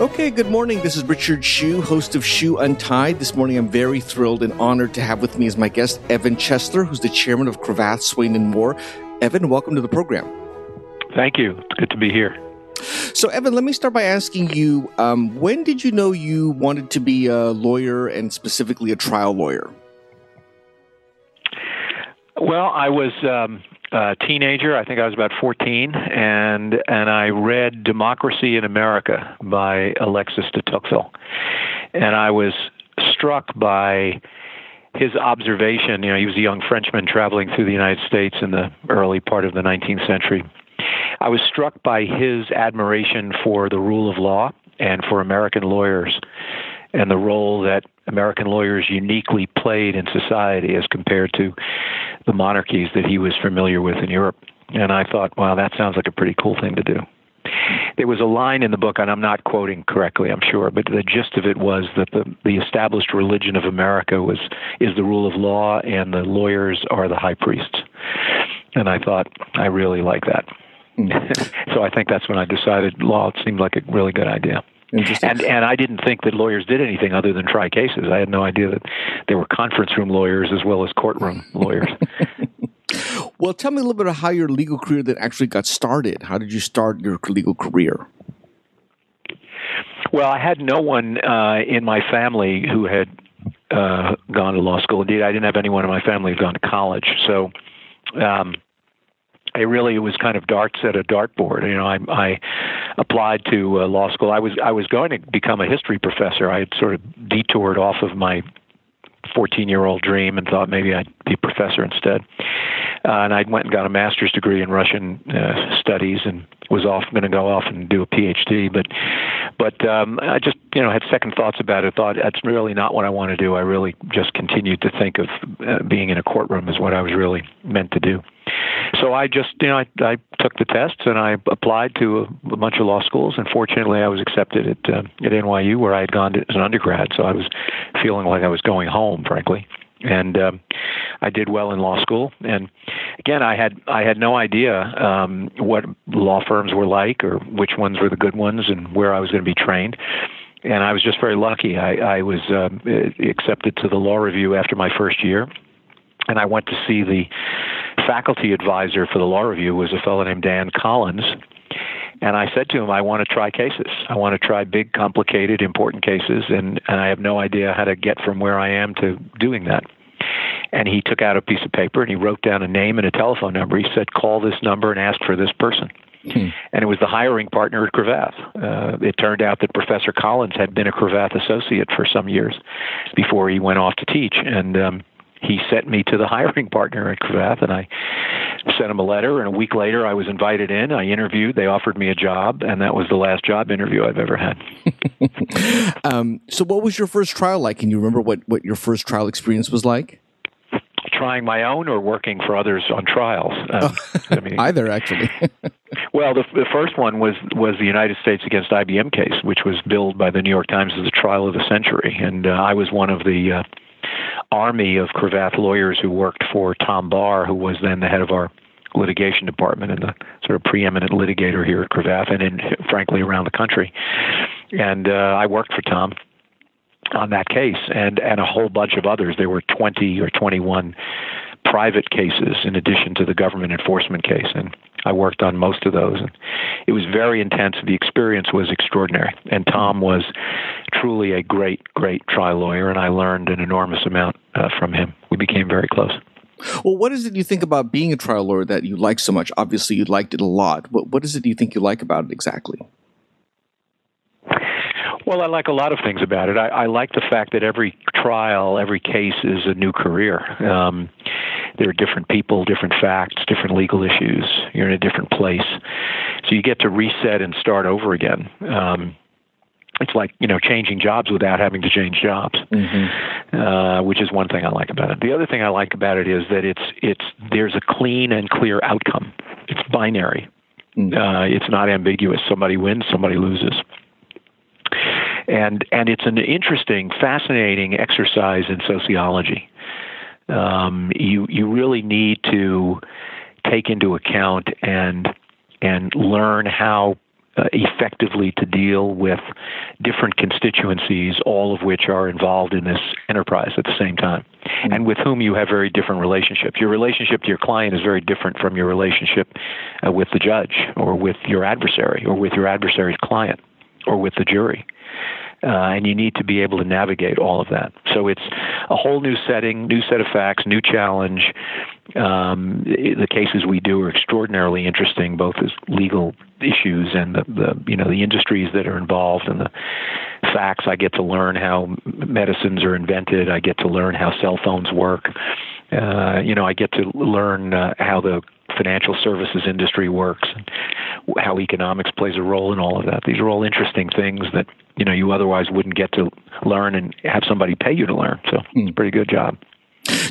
Okay, good morning. This is Richard Hsu, host of Hsu Untied. This morning I'm very thrilled and honored to have with me as my guest Evan Chesler, who's the chairman of Cravath, Swaine and Moore. Evan, welcome to the program. Thank you. It's good to be here. So, Evan, let me start by asking you um, when did you know you wanted to be a lawyer and specifically a trial lawyer? Well, I was um, a teenager. I think I was about 14, and and I read Democracy in America by Alexis de Tocqueville, and I was struck by his observation. You know, he was a young Frenchman traveling through the United States in the early part of the 19th century. I was struck by his admiration for the rule of law and for American lawyers and the role that American lawyers uniquely played in society as compared to the monarchies that he was familiar with in Europe. And I thought, wow, that sounds like a pretty cool thing to do. There was a line in the book, and I'm not quoting correctly, I'm sure, but the gist of it was that the, the established religion of America was is the rule of law, and the lawyers are the high priests. And I thought, I really like that. Hmm. so I think that's when I decided law seemed like a really good idea. And and I didn't think that lawyers did anything other than try cases. I had no idea that there were conference room lawyers as well as courtroom lawyers. well, tell me a little bit about how your legal career that actually got started. How did you start your legal career? Well, I had no one uh, in my family who had uh, gone to law school. Indeed, I didn't have anyone in my family who had gone to college. So. Um, I really was kind of darts at a dartboard. You know, I, I applied to uh, law school. I was I was going to become a history professor. I had sort of detoured off of my 14 year old dream and thought maybe I'd be a professor instead. Uh, and I went and got a master's degree in Russian uh, studies and was off going to go off and do a PhD. But but um, I just you know had second thoughts about it. Thought that's really not what I want to do. I really just continued to think of uh, being in a courtroom as what I was really meant to do. So I just you know I, I took the tests and I applied to a, a bunch of law schools. And fortunately, I was accepted at uh, at NYU where I had gone to, as an undergrad. So I was feeling like I was going home, frankly and um, I did well in law school. And again, I had I had no idea um, what law firms were like, or which ones were the good ones, and where I was going to be trained. And I was just very lucky. I, I was um, accepted to the law review after my first year, and I went to see the faculty advisor for the law review was a fellow named Dan Collins. And I said to him, I want to try cases. I want to try big, complicated, important cases, and, and I have no idea how to get from where I am to doing that. And he took out a piece of paper and he wrote down a name and a telephone number. He said, Call this number and ask for this person. Hmm. And it was the hiring partner at Cravath. Uh, it turned out that Professor Collins had been a Cravath associate for some years before he went off to teach. And um, he sent me to the hiring partner at Cravath, and I sent him a letter. And a week later, I was invited in. I interviewed. They offered me a job, and that was the last job interview I've ever had. um, so, what was your first trial like? Can you remember what, what your first trial experience was like? Trying my own or working for others on trials? Um, I mean, Either, actually. well, the, the first one was was the United States against IBM case, which was billed by the New York Times as the trial of the century, and uh, I was one of the uh, army of Cravath lawyers who worked for Tom Barr, who was then the head of our litigation department and the sort of preeminent litigator here at Cravath and in, frankly around the country. And uh, I worked for Tom on that case and and a whole bunch of others. There were 20 or 21 private cases in addition to the government enforcement case and I worked on most of those. And it was very intense. The experience was extraordinary. And Tom was truly a great, great trial lawyer, and I learned an enormous amount uh, from him. We became very close. Well, what is it you think about being a trial lawyer that you like so much? Obviously, you liked it a lot. What, what is it you think you like about it exactly? Well, I like a lot of things about it. I, I like the fact that every trial, every case is a new career. Um, there are different people, different facts, different legal issues. You're in a different place, so you get to reset and start over again. Um, it's like you know changing jobs without having to change jobs, mm-hmm. uh, which is one thing I like about it. The other thing I like about it is that it's it's there's a clean and clear outcome. It's binary. Mm-hmm. Uh, it's not ambiguous. Somebody wins, somebody loses. And and it's an interesting, fascinating exercise in sociology um, you you really need to take into account and and learn how uh, effectively to deal with different constituencies, all of which are involved in this enterprise at the same time, mm-hmm. and with whom you have very different relationships. Your relationship to your client is very different from your relationship uh, with the judge, or with your adversary, or with your adversary's client, or with the jury uh, and you need to be able to navigate all of that. So it's a whole new setting, new set of facts, new challenge. Um, the cases we do are extraordinarily interesting, both as legal issues and the, the you know the industries that are involved and the facts. I get to learn how medicines are invented. I get to learn how cell phones work. Uh, you know, I get to learn uh, how the financial services industry works and how economics plays a role in all of that. These are all interesting things that you know you otherwise wouldn't get to learn and have somebody pay you to learn. So it's a pretty good job.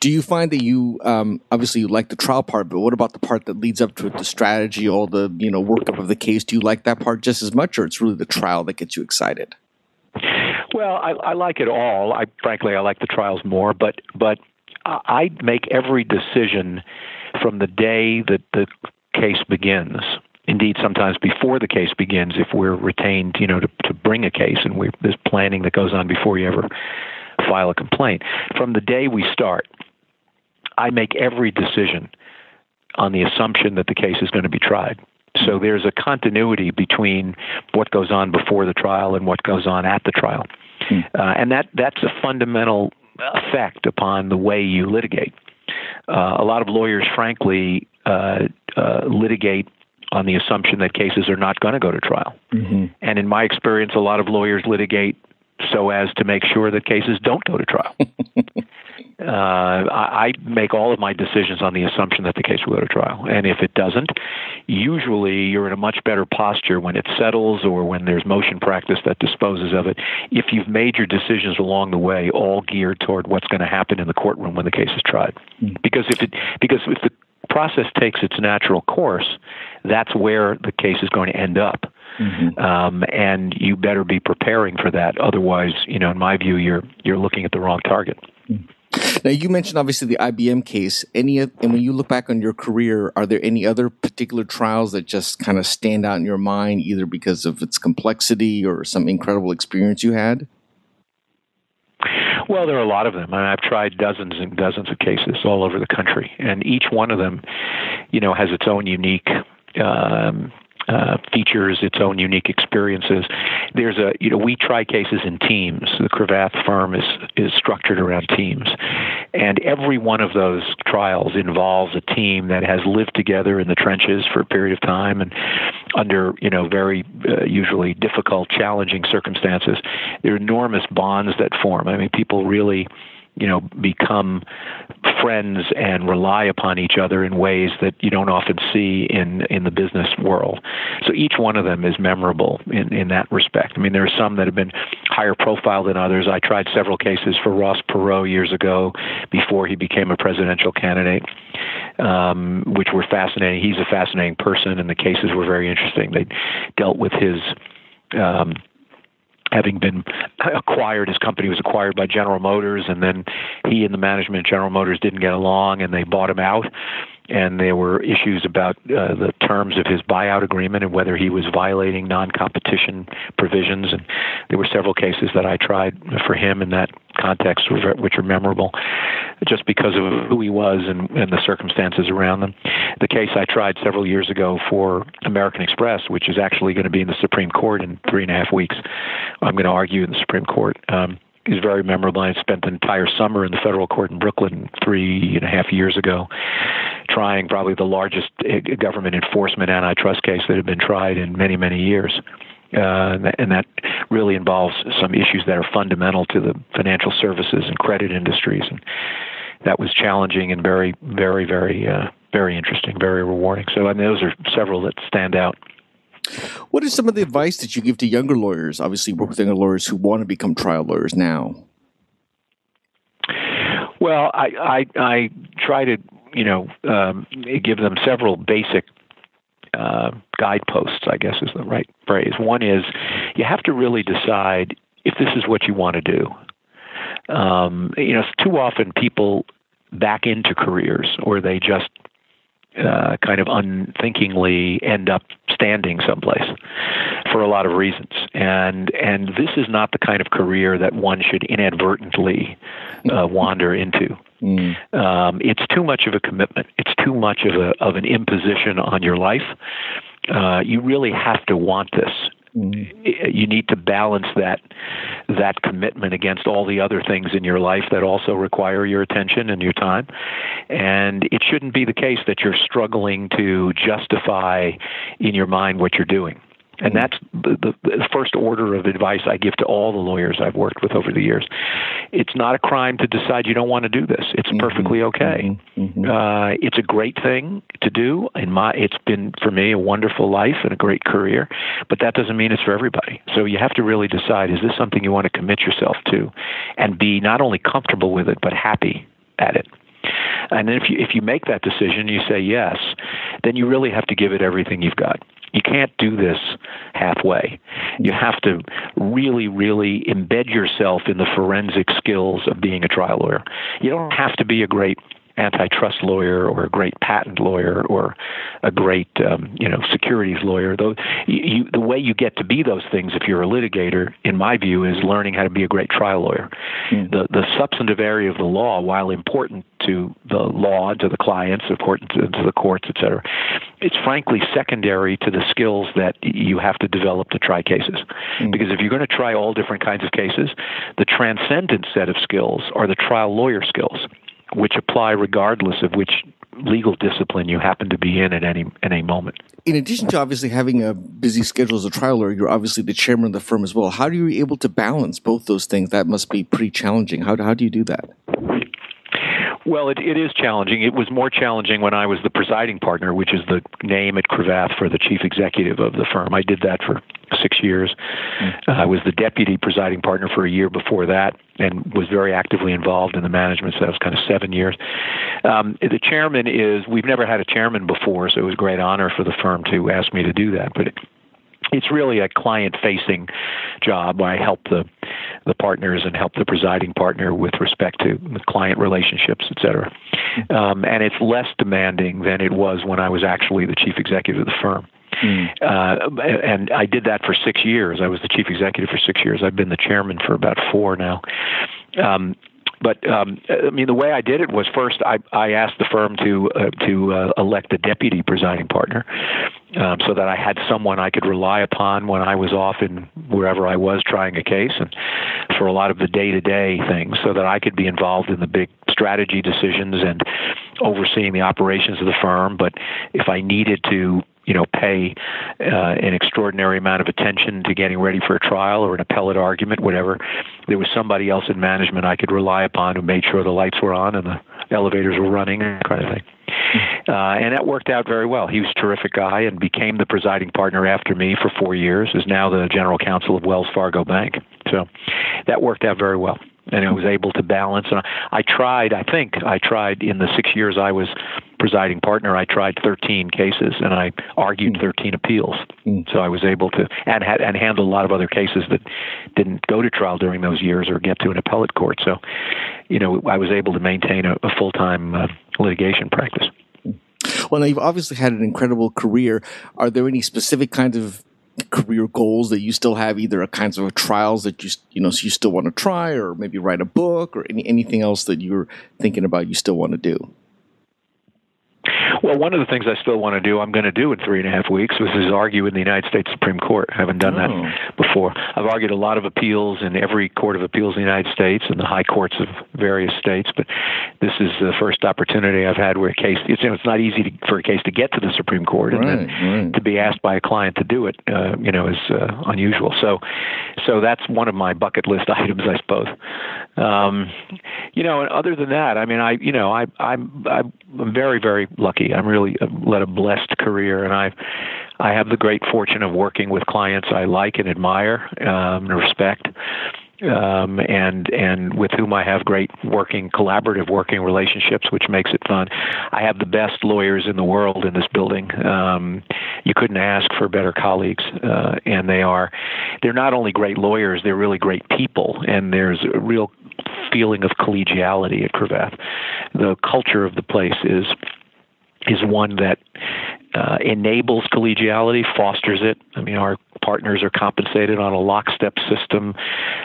Do you find that you um, obviously you like the trial part, but what about the part that leads up to it, the strategy, all the you know workup of the case? Do you like that part just as much, or it's really the trial that gets you excited? Well, I, I like it all. I frankly I like the trials more, but but I make every decision from the day that the case begins. Indeed, sometimes before the case begins, if we're retained, you know, to, to bring a case, and we, there's planning that goes on before you ever file a complaint. From the day we start, I make every decision on the assumption that the case is going to be tried. So there's a continuity between what goes on before the trial and what goes on at the trial, hmm. uh, and that that's a fundamental effect upon the way you litigate. Uh, a lot of lawyers, frankly, uh, uh, litigate on the assumption that cases are not going to go to trial. Mm-hmm. And in my experience, a lot of lawyers litigate so as to make sure that cases don't go to trial. uh, I, I make all of my decisions on the assumption that the case will go to trial. And if it doesn't, usually you're in a much better posture when it settles or when there's motion practice that disposes of it. If you've made your decisions along the way, all geared toward what's going to happen in the courtroom when the case is tried. Mm. Because if it because if the process takes its natural course, that's where the case is going to end up. Mm-hmm. Um, and you better be preparing for that. Otherwise, you know, in my view, you're you're looking at the wrong target. Now, you mentioned obviously the IBM case. Any, and when you look back on your career, are there any other particular trials that just kind of stand out in your mind, either because of its complexity or some incredible experience you had? Well, there are a lot of them, and I've tried dozens and dozens of cases all over the country, and each one of them, you know, has its own unique um, uh, features, its own unique experiences. There's a, you know, we try cases in teams. The Cravath firm is is structured around teams, and every one of those trials involves a team that has lived together in the trenches for a period of time and under, you know, very uh, usually difficult, challenging circumstances. There are enormous bonds that form. I mean, people really you know become friends and rely upon each other in ways that you don't often see in in the business world. So each one of them is memorable in in that respect. I mean, there are some that have been higher profile than others. I tried several cases for Ross Perot years ago before he became a presidential candidate, um, which were fascinating. He's a fascinating person, and the cases were very interesting. They dealt with his um, having been acquired, his company was acquired by General Motors, and then he and the management of General Motors didn't get along, and they bought him out and there were issues about uh, the terms of his buyout agreement and whether he was violating non-competition provisions. And there were several cases that I tried for him in that context, which are memorable, just because of who he was and, and the circumstances around them. The case I tried several years ago for American Express, which is actually going to be in the Supreme Court in three and a half weeks. I'm going to argue in the Supreme Court. Um, is very memorable. I spent the entire summer in the federal court in Brooklyn three and a half years ago, trying probably the largest eh, government enforcement antitrust case that had been tried in many, many years. Uh, and that really involves some issues that are fundamental to the financial services and credit industries. And that was challenging and very, very, very, uh, very interesting, very rewarding. So, I mean, those are several that stand out. What is some of the advice that you give to younger lawyers? Obviously, work with younger lawyers who want to become trial lawyers now. Well, I I, I try to you know um, give them several basic uh, guideposts. I guess is the right phrase. One is you have to really decide if this is what you want to do. Um, you know, too often people back into careers or they just uh, kind of unthinkingly end up standing someplace for a lot of reasons. And and this is not the kind of career that one should inadvertently uh, wander into. Mm. Um, it's too much of a commitment. It's too much of a of an imposition on your life. Uh, you really have to want this. Mm-hmm. You need to balance that that commitment against all the other things in your life that also require your attention and your time. And it shouldn't be the case that you're struggling to justify in your mind what you're doing. And that's the, the, first order of advice I give to all the lawyers I've worked with over the years. It's not a crime to decide you don't want to do this. It's mm-hmm. perfectly okay. Mm-hmm. mm-hmm. Uh, it's a great thing to do. In my, it's been for me a wonderful life and a great career, but that doesn't mean it's for everybody. So you have to really decide: is this something you want to commit yourself to, and be not only comfortable with it but happy at it. And then if you if you make that decision, you say yes, then you really have to give it everything you've got. You can't do this halfway. You have to really, really embed yourself in the forensic skills of being a trial lawyer. You don't have to be a great antitrust lawyer or a great patent lawyer or a great um, you know securities lawyer. Though you, the way you get to be those things, if you're a litigator, in my view, is learning how to be a great trial lawyer. Mm. The the substantive area of the law, while important to the law, to the clients, important to, to the courts, et cetera, it's frankly secondary to the skills that you have to develop to try cases. Mm. Because if you're going to try all different kinds of cases, the transcendent set of skills are the trial lawyer skills which apply regardless of which legal discipline you happen to be in at any any moment. In addition to obviously having a busy schedule as a trial lawyer, you're obviously the chairman of the firm as well. How are you able to balance both those things? That must be pretty challenging. How how do you do that? Well, it, it is challenging. It was more challenging when I was the presiding partner, which is the name at Cravath for the chief executive of the firm. I did that for six years. Mm-hmm. I was the deputy presiding partner for a year before that and was very actively involved in the management. So that was kind of seven years. Um, the chairman is, we've never had a chairman before, so it was a great honor for the firm to ask me to do that. But it, it's really a client facing job. I help the the partners and help the presiding partner with respect to the client relationships, et cetera. Um, and it's less demanding than it was when I was actually the chief executive of the firm. Mm. Uh, and I did that for six years. I was the chief executive for six years. I've been the chairman for about four now. Um, but um, I mean, the way I did it was first I, I asked the firm to uh, to uh, elect a deputy presiding partner, um, so that I had someone I could rely upon when I was off in wherever I was trying a case, and for a lot of the day to day things, so that I could be involved in the big strategy decisions and overseeing the operations of the firm. But if I needed to you know, pay uh, an extraordinary amount of attention to getting ready for a trial or an appellate argument, whatever. There was somebody else in management I could rely upon who made sure the lights were on and the elevators were running, kind of thing. Uh, and that worked out very well. He was a terrific guy and became the presiding partner after me for four years. Is now the general counsel of Wells Fargo Bank. So that worked out very well and I was able to balance. And I tried, I think I tried in the six years I was presiding partner, I tried 13 cases and I argued mm. 13 appeals. Mm. So I was able to and had and handle a lot of other cases that didn't go to trial during those years or get to an appellate court. So, you know, I was able to maintain a, a full time uh, litigation practice. Well, now you've obviously had an incredible career. Are there any specific kinds of career goals that you still have, either kinds of trials that you you know so you still want to try, or maybe write a book, or any, anything else that you're thinking about you still want to do? Well, one of the things I still want to do, I'm going to do in three and a half weeks, which is argue in the United States Supreme Court. I haven't done oh. that before. I've argued a lot of appeals in every court of appeals in the United States and the high courts of various states, but this is the first opportunity I've had where a case, it's, you know, it's not easy to, for a case to get to the Supreme Court and right, then right. to be asked by a client to do it, uh, you know, is uh, unusual. So, so that's one of my bucket list items, I suppose. Um, you know, and other than that, I mean, I, you know, I, I'm, I'm very, very lucky. I'm really uh, led a blessed career, and I I have the great fortune of working with clients I like and admire um, and respect. um, and and with whom I have great working, collaborative working relationships, which makes it fun. I have the best lawyers in the world in this building. Um, you couldn't ask for better colleagues, uh, and they are. They're not only great lawyers; they're really great people, and there's a real feeling of collegiality at Cravath. The culture of the place is is one that uh, enables collegiality, fosters it. I mean, our partners are compensated on a lockstep system,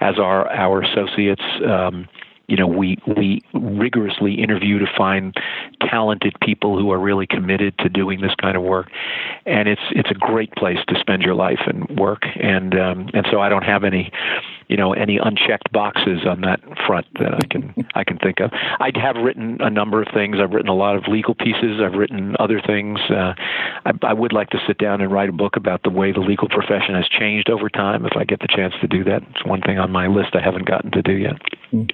as are our associates. Um, you know, we we rigorously interview to find talented people who are really committed to doing this kind of work, and it's it's a great place to spend your life and work. And um, and so I don't have any, you know, any unchecked boxes on that front that I can I can think of. I have written a number of things. I've written a lot of legal pieces. I've written other things. Uh, I, I would like to sit down and write a book about the way the legal profession has changed over time. If I get the chance to do that, it's one thing on my list I haven't gotten to do yet. Mm.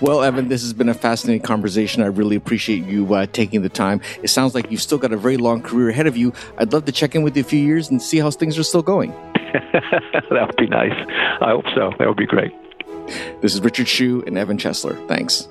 Well, Evan, this has been a fascinating conversation. I really appreciate you uh, taking the time. It sounds like you've still got a very long career ahead of you. I'd love to check in with you a few years and see how things are still going. that would be nice. I hope so. That would be great. This is Richard Hsu and Evan Chesler. Thanks.